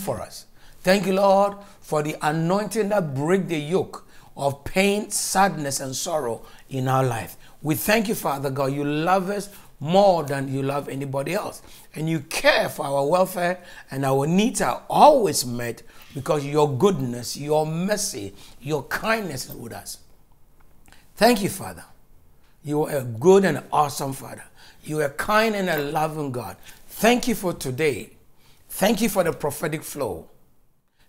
for us. Thank you, Lord, for the anointing that break the yoke of pain, sadness, and sorrow in our life. We thank you, Father God. You love us more than you love anybody else. And you care for our welfare, and our needs are always met because your goodness, your mercy, your kindness is with us. Thank you, Father. You are a good and awesome Father. You are a kind and a loving God. Thank you for today. Thank you for the prophetic flow.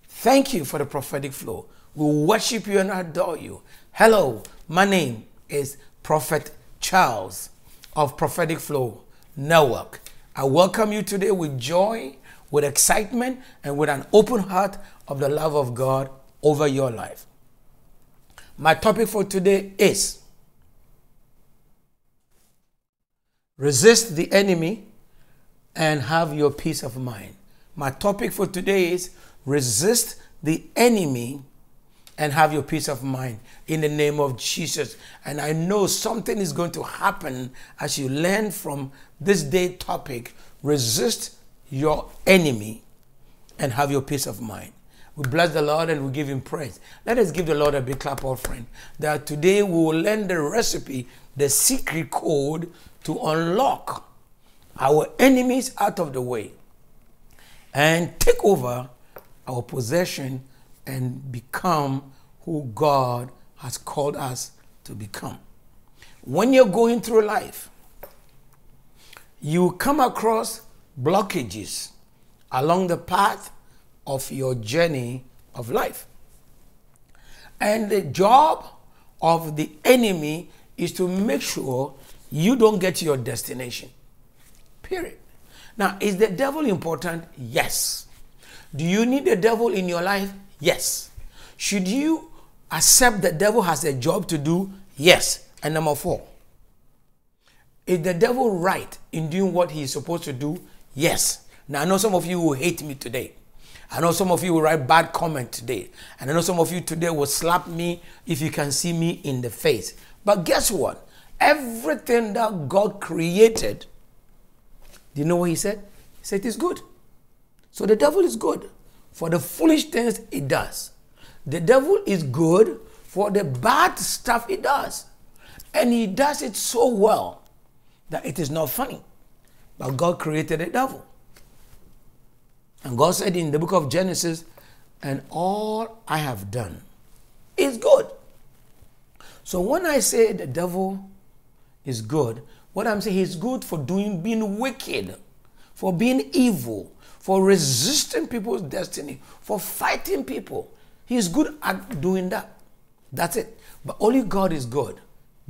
Thank you for the prophetic flow. We worship you and adore you. Hello, my name is Prophet Charles of Prophetic Flow Network. I welcome you today with joy, with excitement, and with an open heart of the love of God over your life. My topic for today is resist the enemy and have your peace of mind. My topic for today is resist the enemy and have your peace of mind in the name of Jesus. And I know something is going to happen as you learn from this day topic resist your enemy and have your peace of mind. We bless the Lord and we give him praise. Let us give the Lord a big clap offering. That today we will learn the recipe, the secret code to unlock our enemies out of the way and take over our possession and become who God has called us to become. When you're going through life, you come across blockages along the path of your journey of life. And the job of the enemy is to make sure you don't get to your destination. Period. Now, is the devil important? Yes. Do you need the devil in your life? Yes. Should you accept the devil has a job to do? Yes. And number four, is the devil right in doing what he is supposed to do? Yes. Now, I know some of you will hate me today. I know some of you will write bad comment today. And I know some of you today will slap me if you can see me in the face. But guess what? Everything that God created, do you know what he said? He said it is good. So the devil is good for the foolish things it does. The devil is good for the bad stuff it does. And he does it so well that it is not funny. But God created the devil. And God said in the book of Genesis, and all I have done is good. So when I say the devil is good, what I'm saying he's good for doing being wicked, for being evil, for resisting people's destiny, for fighting people. He's good at doing that. That's it. But only God is good.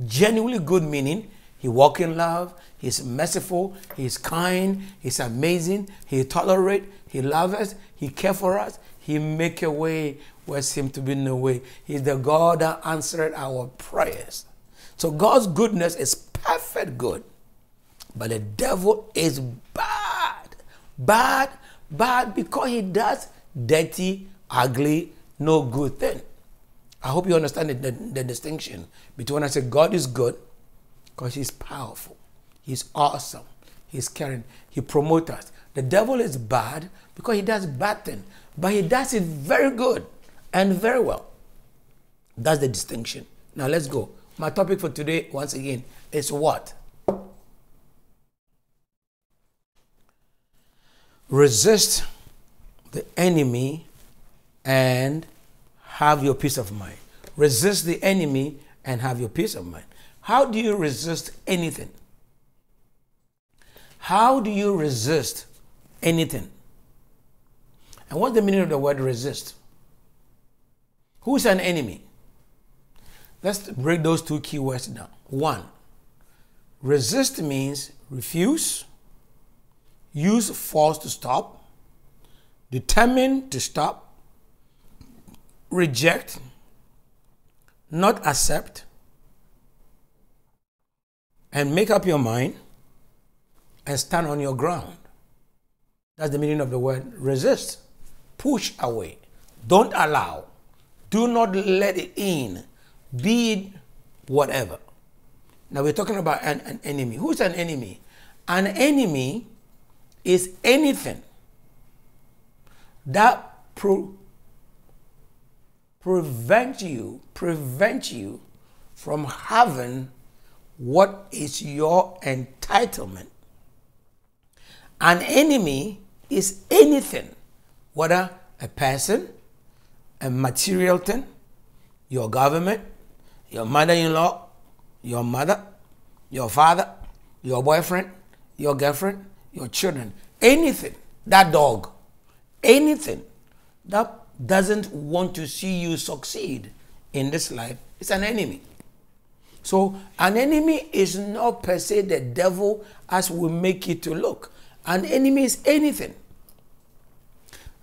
Genuinely good meaning he walk in love, he's merciful, he's kind, he's amazing, he tolerate, he loves us, he care for us, he make a way where seem to be no way. He's the God that answered our prayers. So God's goodness is perfect good. But the devil is bad. Bad bad because he does dirty, ugly, no good thing. I hope you understand the, the, the distinction between when I say God is good because he's powerful, he's awesome, he's caring, he promotes us. The devil is bad because he does bad things, but he does it very good and very well. That's the distinction. Now let's go. My topic for today, once again, is what? resist the enemy and have your peace of mind. Resist the enemy and have your peace of mind. How do you resist anything? How do you resist anything? And what's the meaning of the word resist? Who's an enemy? Let's break those two key words down. One, resist means refuse use force to stop, determine to stop, reject, not accept, and make up your mind and stand on your ground. That's the meaning of the word resist. Push away. Don't allow. Do not let it in. Be it whatever. Now we're talking about an, an enemy. Who's an enemy? An enemy is anything that pro- prevent you, prevent you from having what is your entitlement. An enemy is anything, whether a person, a material thing, your government, your mother in law, your mother, your father, your boyfriend, your girlfriend, your children, anything, that dog, anything that doesn't want to see you succeed in this life is an enemy. So, an enemy is not per se the devil as we make it to look. An enemy is anything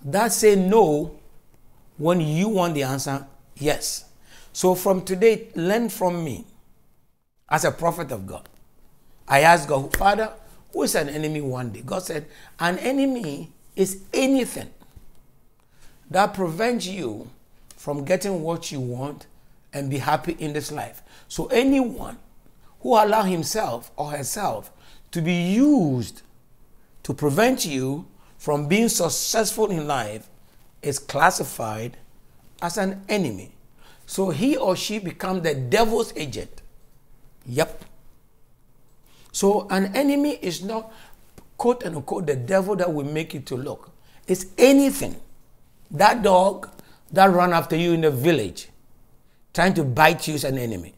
that say no when you want the answer yes. So, from today, learn from me as a prophet of God. I asked God, Father, who is an enemy one day? God said, An enemy is anything that prevents you from getting what you want and be happy in this life. So anyone who allow himself or herself to be used to prevent you from being successful in life is classified as an enemy. So he or she becomes the devil's agent. Yep. So an enemy is not quote unquote the devil that will make it to look. It's anything. That dog that run after you in the village trying to bite you is an enemy.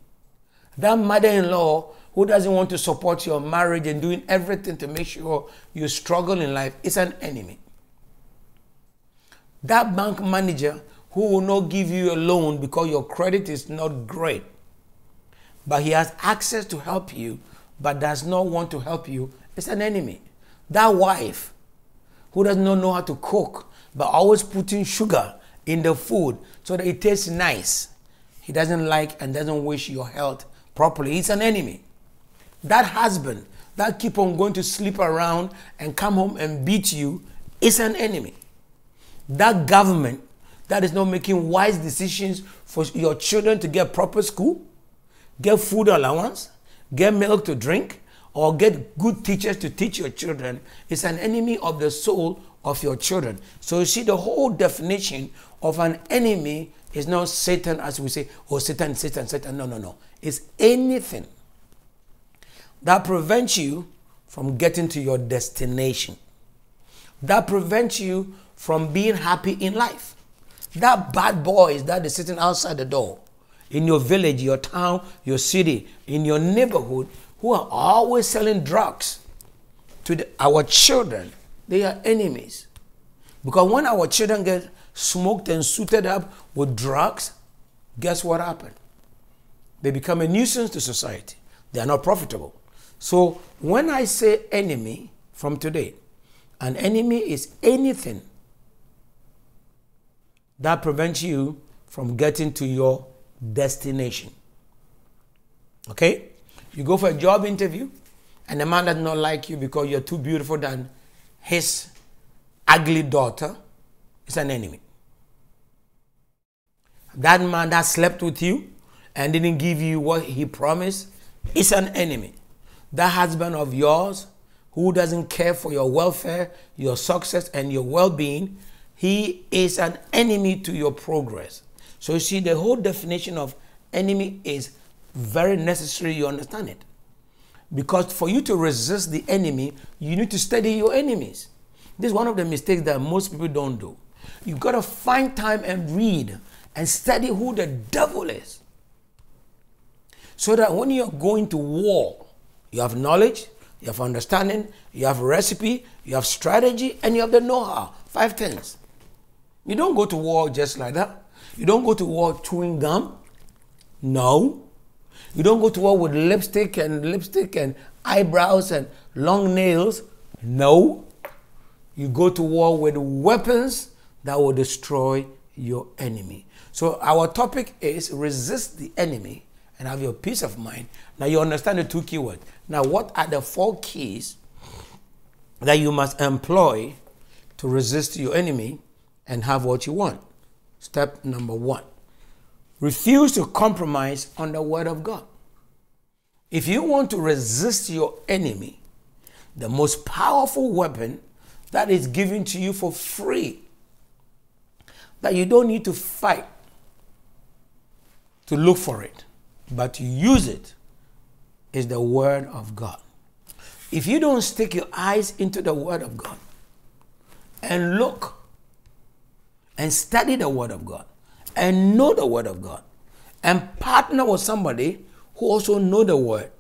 That mother in law who doesn't want to support your marriage and doing everything to make sure you struggle in life is an enemy. That bank manager who will not give you a loan because your credit is not great, but he has access to help you, but does not want to help you, is an enemy. That wife who does not know how to cook, but always putting sugar in the food so that it tastes nice, he doesn't like and doesn't wish your health properly. He's an enemy. That husband that keep on going to sleep around and come home and beat you is an enemy. That government that is not making wise decisions for your children to get proper school, get food allowance, get milk to drink, or get good teachers to teach your children is an enemy of the soul of your children. So you see, the whole definition of an enemy is not Satan as we say, oh, Satan, Satan, Satan. No, no, no. It's anything that prevents you from getting to your destination, that prevents you from being happy in life. That bad boys that is sitting outside the door in your village, your town, your city, in your neighborhood, who are always selling drugs to the, our children, they are enemies. Because when our children get smoked and suited up with drugs, guess what happened? They become a nuisance to society. They are not profitable. So when I say enemy from today, an enemy is anything that prevents you from getting to your destination. Okay? You go for a job interview, and the man does not like you because you're too beautiful than his ugly daughter is an enemy. That man that slept with you and didn't give you what he promised is an enemy. That husband of yours who doesn't care for your welfare, your success, and your well being, he is an enemy to your progress. So you see, the whole definition of enemy is very necessary you understand it. Because for you to resist the enemy, you need to study your enemies. This is one of the mistakes that most people don't do. You've got to find time and read and study who the devil is. So that when you're going to war, you have knowledge, you have understanding, you have recipe, you have strategy, and you have the know how. Five things. You don't go to war just like that. You don't go to war chewing gum. No. You don't go to war with lipstick and lipstick and eyebrows and long nails. No. You go to war with weapons that will destroy your enemy. So our topic is resist the enemy and have your peace of mind. Now you understand the two keywords. Now what are the four keys that you must employ to resist your enemy and have what you want? Step number one. Refuse to compromise on the word of God. If you want to resist your enemy, the most powerful weapon that is given to you for free that you don't need to fight to look for it, but to use it is the Word of God. If you don't stick your eyes into the Word of God and look and study the Word of God and know the Word of God and partner with somebody who also know the Word,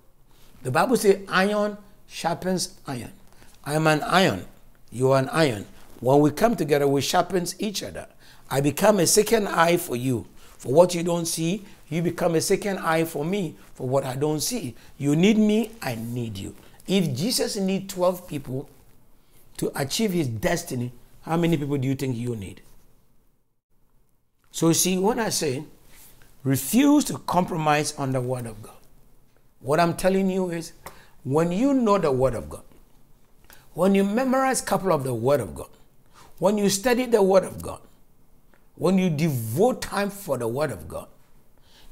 the Bible says iron sharpens iron. I am an iron. You are an iron. When we come together, we sharpens each other. I become a second eye for you. For what you don't see, you become a second eye for me for what I don't see. You need me, I need you. If Jesus need 12 people to achieve his destiny, how many people do you think you need? So, you see, when I say refuse to compromise on the Word of God, what I'm telling you is when you know the Word of God, when you memorize couple of the Word of God, when you study the Word of God, when you devote time for the Word of God,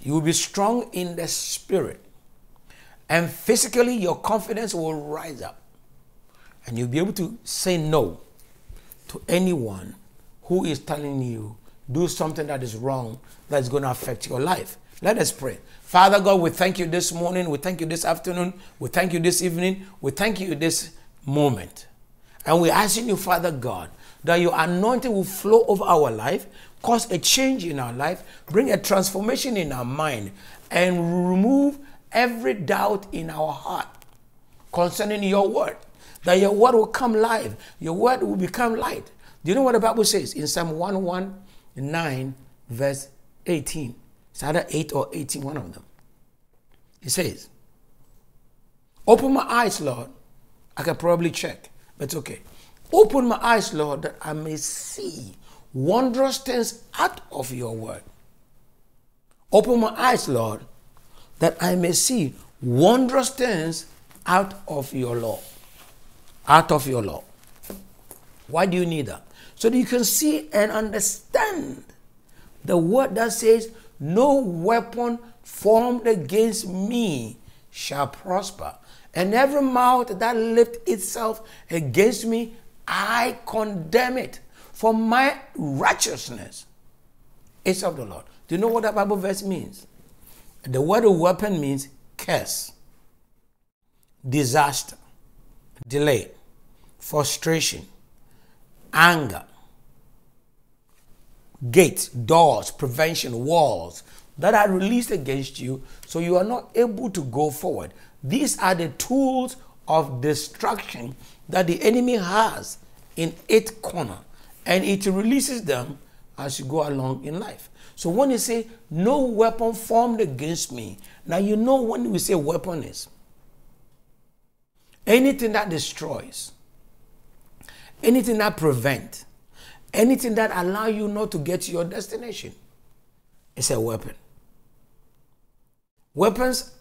you will be strong in the Spirit. And physically, your confidence will rise up. And you'll be able to say no to anyone who is telling you do something that is wrong that's going to affect your life. Let us pray. Father God, we thank you this morning. We thank you this afternoon. We thank you this evening. We thank you this moment. And we're asking you, Father God, that your anointing will flow over our life, cause a change in our life, bring a transformation in our mind, and remove every doubt in our heart concerning your word. That your word will come live, your word will become light. Do you know what the Bible says in Psalm 119, verse 18? It's either 8 or 18, one of them. He says, Open my eyes, Lord. I can probably check, but it's okay. Open my eyes, Lord, that I may see wondrous things out of your word. Open my eyes, Lord, that I may see wondrous things out of your law. Out of your law. Why do you need that? So that you can see and understand the word that says, No weapon formed against me shall prosper. And every mouth that lift itself against me, I condemn it. For my righteousness is of the Lord. Do you know what that Bible verse means? The word weapon means curse, disaster, delay, frustration, anger, gates, doors, prevention, walls that are released against you so you are not able to go forward. These are the tools of destruction that the enemy has in its corner and it releases them as you go along in life. So when you say, no weapon formed against me, now you know when we say weapon is anything that destroys, anything that prevent, anything that allow you not to get to your destination, it's a weapon. Weapons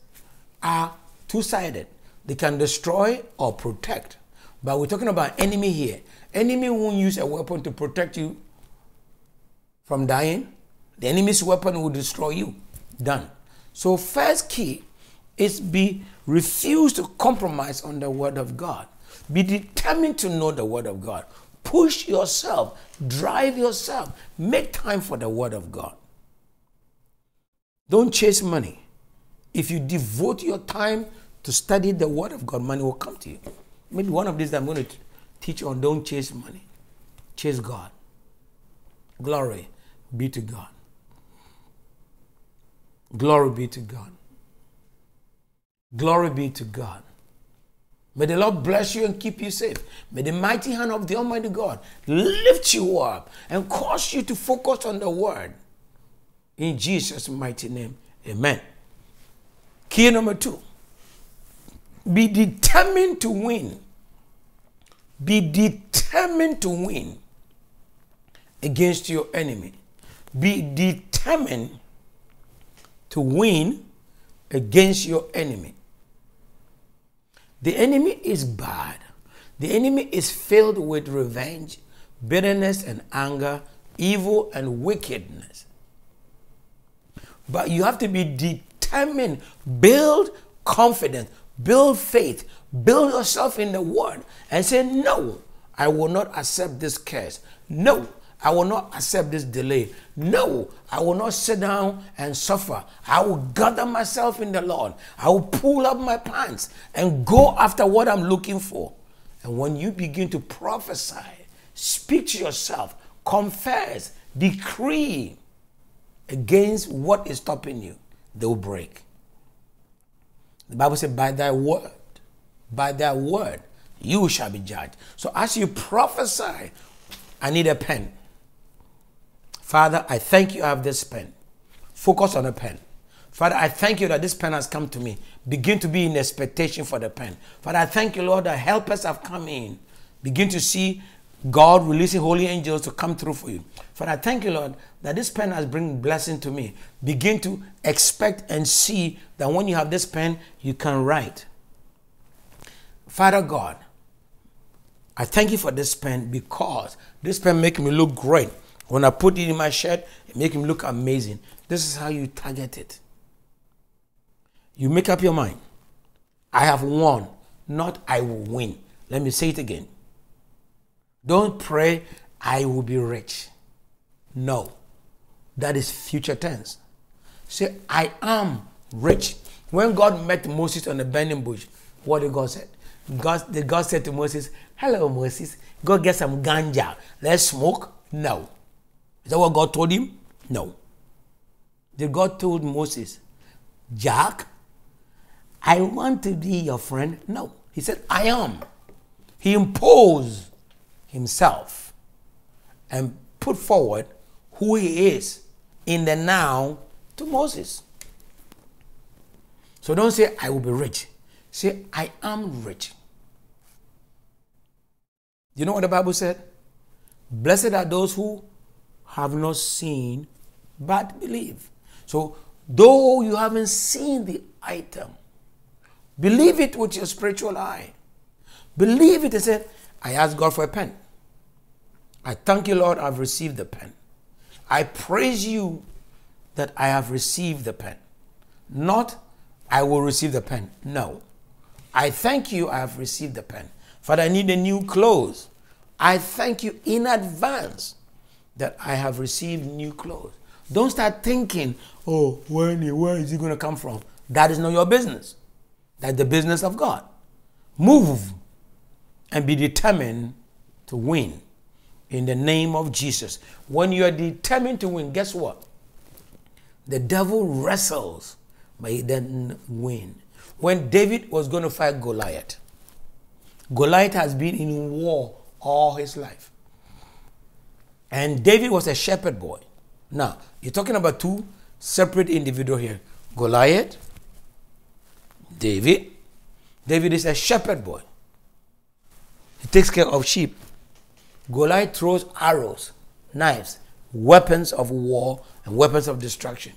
are two-sided. They can destroy or protect. But we're talking about enemy here. Enemy won't use a weapon to protect you from dying the enemy's weapon will destroy you. Done. So, first key is be refuse to compromise on the word of God. Be determined to know the word of God. Push yourself, drive yourself, make time for the word of God. Don't chase money. If you devote your time to study the word of God, money will come to you. Maybe one of these I'm going to teach on don't chase money, chase God. Glory be to God. Glory be to God. Glory be to God. May the Lord bless you and keep you safe. May the mighty hand of the Almighty God lift you up and cause you to focus on the word. In Jesus' mighty name, amen. Key number two be determined to win. Be determined to win against your enemy. Be determined to win against your enemy. The enemy is bad. The enemy is filled with revenge, bitterness, and anger, evil, and wickedness. But you have to be determined, build confidence, build faith, build yourself in the word, and say, No, I will not accept this curse. No, I will not accept this delay. No, I will not sit down and suffer. I will gather myself in the Lord. I will pull up my pants and go after what I'm looking for. And when you begin to prophesy, speak to yourself, confess, decree against what is stopping you, they will break. The Bible said, by thy word, by thy word, you shall be judged. So as you prophesy, I need a pen. Father, I thank you I have this pen. Focus on the pen. Father, I thank you that this pen has come to me. Begin to be in expectation for the pen. Father, I thank you, Lord, that helpers have come in. Begin to see God releasing holy angels to come through for you. Father, I thank you, Lord, that this pen has bring blessing to me. Begin to expect and see that when you have this pen, you can write. Father God, I thank you for this pen because this pen make me look great. When I put it in my shirt, it make me look amazing. This is how you target it. You make up your mind. I have won, not I will win. Let me say it again. Don't pray, I will be rich. No, that is future tense. Say, I am rich. When God met Moses on the burning bush, what did God say? God, did God say to Moses, Hello, Moses, go get some ganja. Let's smoke? No. Is that what God told him? No. Did God told Moses, Jack, I want to be your friend? No. He said, I am. He imposed himself and put forward who he is in the now to Moses. So don't say, I will be rich. Say, I am rich. You know what the Bible said? Blessed are those who have not seen but believe. So, though you haven't seen the item, believe it with your spiritual eye. Believe it and say, I asked God for a pen. I thank you, Lord, I've received the pen. I praise you that I have received the pen. Not, I will receive the pen. No. I thank you, I have received the pen. Father, I need a new clothes. I thank you in advance that I have received new clothes. Don't start thinking, oh, when, where is it going to come from? That is not your business. That's the business of God. Move and be determined to win in the name of Jesus. When you are determined to win, guess what? The devil wrestles, but he doesn't win. When David was going to fight Goliath, Goliath has been in war all his life. And David was a shepherd boy. Now, you're talking about two separate individuals here Goliath, David. David is a shepherd boy. He takes care of sheep. Goliath throws arrows, knives, weapons of war, and weapons of destruction.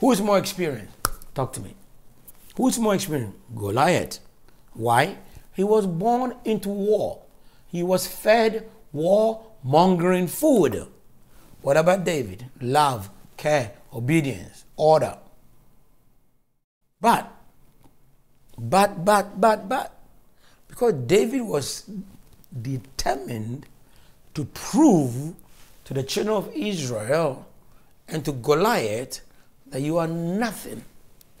Who is more experienced? Talk to me. Who is more experienced? Goliath. Why? He was born into war. He was fed war mongering food. What about David? Love, care, obedience, order. But, but, but, but, but, because David was determined to prove to the children of Israel and to Goliath that you are nothing.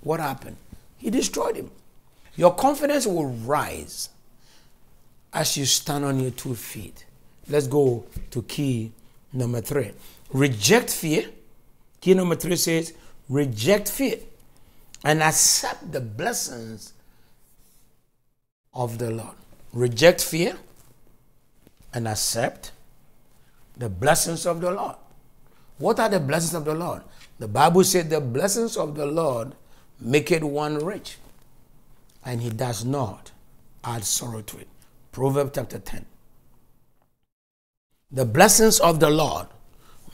What happened? He destroyed him. Your confidence will rise as you stand on your two feet. Let's go to key number three. Reject fear. Key number three says, reject fear and accept the blessings of the Lord. Reject fear and accept the blessings of the Lord. What are the blessings of the Lord? The Bible said the blessings of the Lord make it one rich, and he does not add sorrow to it. Proverbs chapter 10. The blessings of the Lord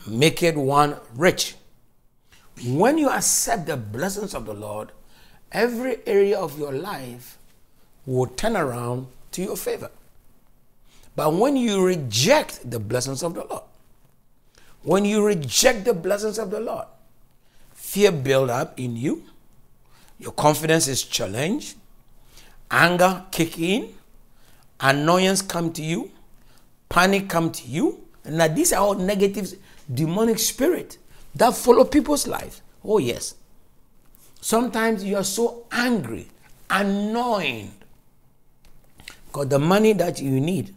make it one rich. When you accept the blessings of the Lord, every area of your life will turn around to your favor. But when you reject the blessings of the Lord, when you reject the blessings of the Lord, fear build up in you, your confidence is challenged, anger kick in, annoyance come to you, panic come to you, Now, these are all negative, demonic spirit that follow people's lives. Oh, yes. Sometimes you are so angry, annoying. Because the money that you need,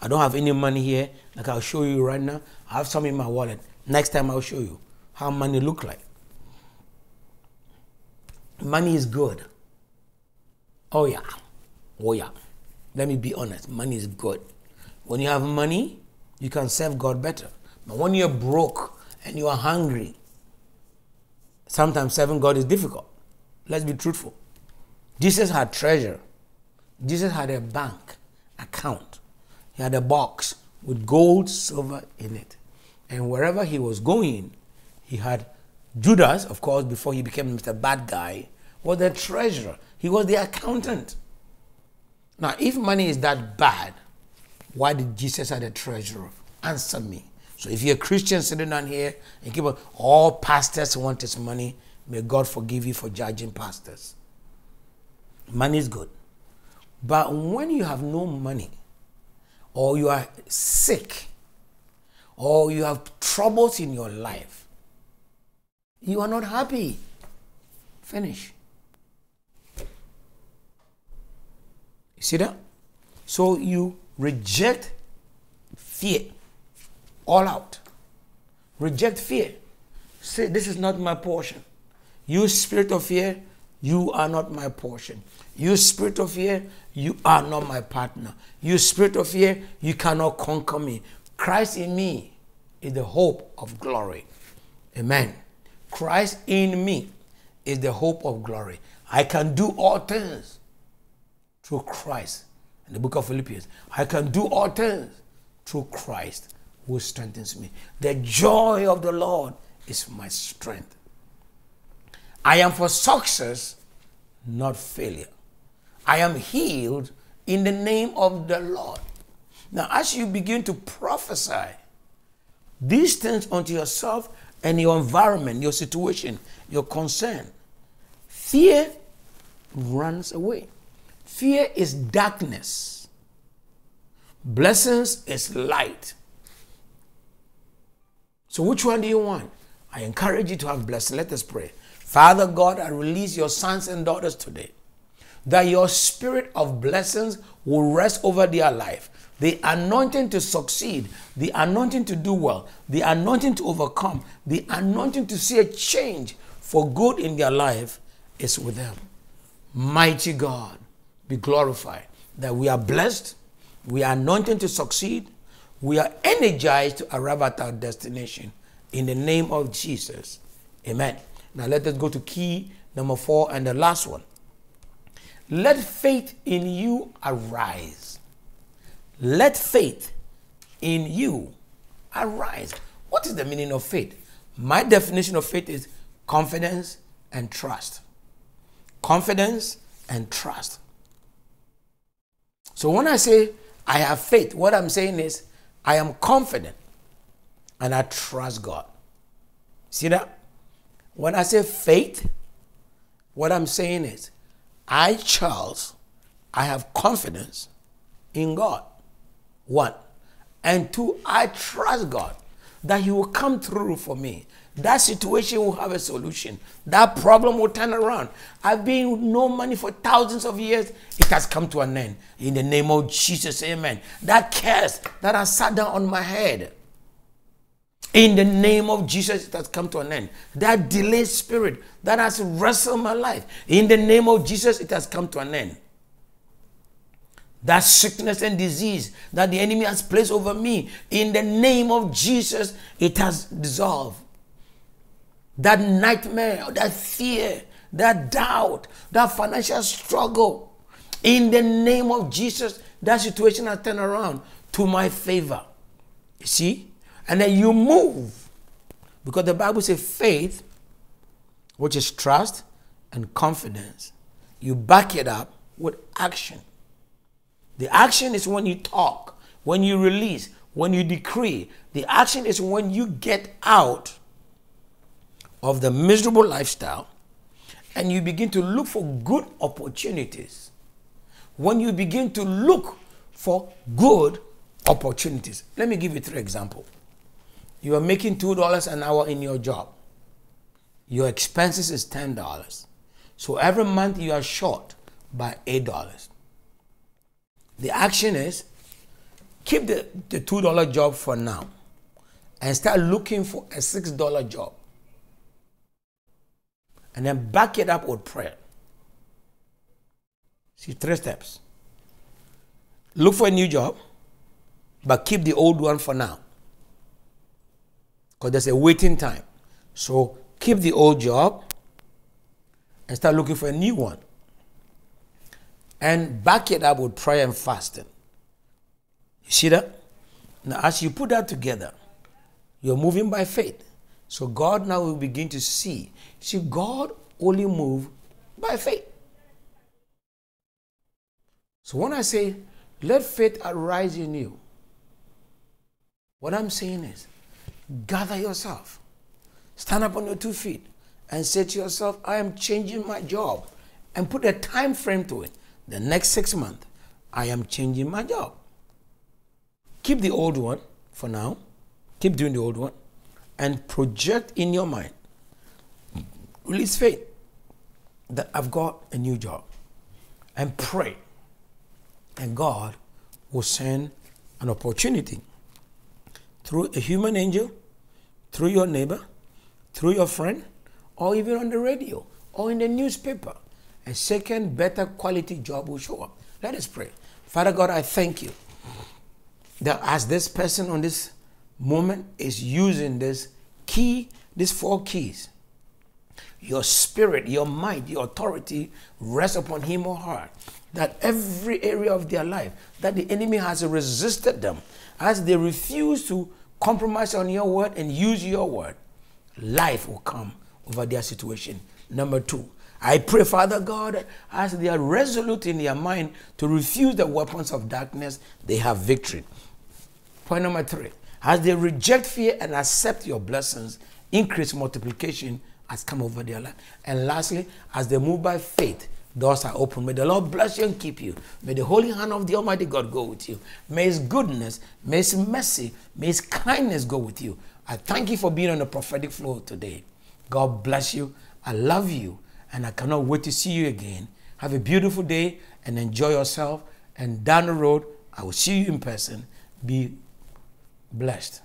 I don't have any money here, like I'll show you right now. I have some in my wallet. Next time I'll show you how money look like. Money is good. Oh yeah. Oh yeah. Let me be honest. Money is good. When you have money, you can serve God better. But when you're broke and you are hungry, sometimes serving God is difficult. Let's be truthful. Jesus had treasure. Jesus had a bank account. He had a box with gold, silver in it. And wherever he was going, he had Judas, of course, before he became Mr. Bad Guy, was the treasurer. He was the accountant. Now, if money is that bad, why did Jesus have a treasurer? Answer me. So if you're a Christian sitting down here and keep all pastors want his money, may God forgive you for judging pastors. Money is good. But when you have no money, or you are sick, or you have troubles in your life, you are not happy. Finish. You see that? So you reject fear all out. Reject fear. Say, This is not my portion. You, spirit of fear, you are not my portion. You, spirit of fear, you are not my partner. You, spirit of fear, you cannot conquer me. Christ in me is the hope of glory. Amen. Christ in me is the hope of glory. I can do all things through Christ. In the book of Philippians, I can do all things through Christ who strengthens me. The joy of the Lord is my strength. I am for success, not failure. I am healed in the name of the Lord. Now, as you begin to prophesy these things unto yourself and your environment, your situation, your concern, fear runs away. Fear is darkness, blessings is light. So, which one do you want? I encourage you to have blessing. Let us pray. Father God, I release your sons and daughters today that your spirit of blessings will rest over their life. The anointing to succeed, the anointing to do well, the anointing to overcome, the anointing to see a change for good in their life is with them. Mighty God, be glorified. That we are blessed, we are anointed to succeed, we are energized to arrive at our destination. In the name of Jesus. Amen. Now let us go to key number four and the last one. Let faith in you arise. Let faith in you arise. What is the meaning of faith? My definition of faith is confidence and trust. Confidence and trust. So when I say I have faith, what I'm saying is I am confident and I trust God. See that? When I say faith, what I'm saying is I, Charles, I have confidence in God. One. And two, I trust God that He will come through for me. That situation will have a solution. That problem will turn around. I've been with no money for thousands of years. It has come to an end. In the name of Jesus, amen. That curse that has sat down on my head. In the name of Jesus, it has come to an end. That delayed spirit that has wrestled my life. In the name of Jesus, it has come to an end. That sickness and disease that the enemy has placed over me, in the name of Jesus, it has dissolved that nightmare, that fear, that doubt, that financial struggle. In the name of Jesus, that situation has turned around to my favor. You see? And then you move. Because the Bible says faith, which is trust and confidence, you back it up with action. The action is when you talk, when you release, when you decree. The action is when you get out of the miserable lifestyle and you begin to look for good opportunities, when you begin to look for good opportunities. Let me give you three examples. You are making $2 an hour in your job. Your expenses is $10. So every month you are short by $8. The action is keep the, the $2 job for now and start looking for a $6 job. And then back it up with prayer. See, three steps. Look for a new job, but keep the old one for now. Because there's a waiting time. So keep the old job and start looking for a new one. And back it up with prayer and fasting. You see that? Now, as you put that together, you're moving by faith. So God now will begin to see. See, God only move by faith. So when I say, let faith arise in you, what I'm saying is, gather yourself, stand up on your two feet, and say to yourself, I am changing my job, and put a time frame to it. The next six months, I am changing my job. Keep the old one for now, keep doing the old one, and project in your mind, release faith that I've got a new job, and pray, and God will send an opportunity through a human angel, through your neighbor, through your friend, or even on the radio or in the newspaper. A second, better quality job will show up. Let us pray. Father God, I thank you that as this person on this moment is using this key, these four keys, your spirit, your mind, your authority rest upon him or her. That every area of their life that the enemy has resisted them, as they refuse to compromise on your word and use your word, life will come over their situation. Number two, I pray, Father God, as they are resolute in their mind to refuse the weapons of darkness, they have victory. Point number three, as they reject fear and accept your blessings, increased multiplication has come over their life. And lastly, as they move by faith, doors are open. May the Lord bless you and keep you. May the holy hand of the Almighty God go with you. May His goodness, may His mercy, may His kindness go with you. I thank you for being on the prophetic flow today. God bless you. I love you. And I cannot wait to see you again. Have a beautiful day and enjoy yourself. And down the road, I will see you in person. Be blessed.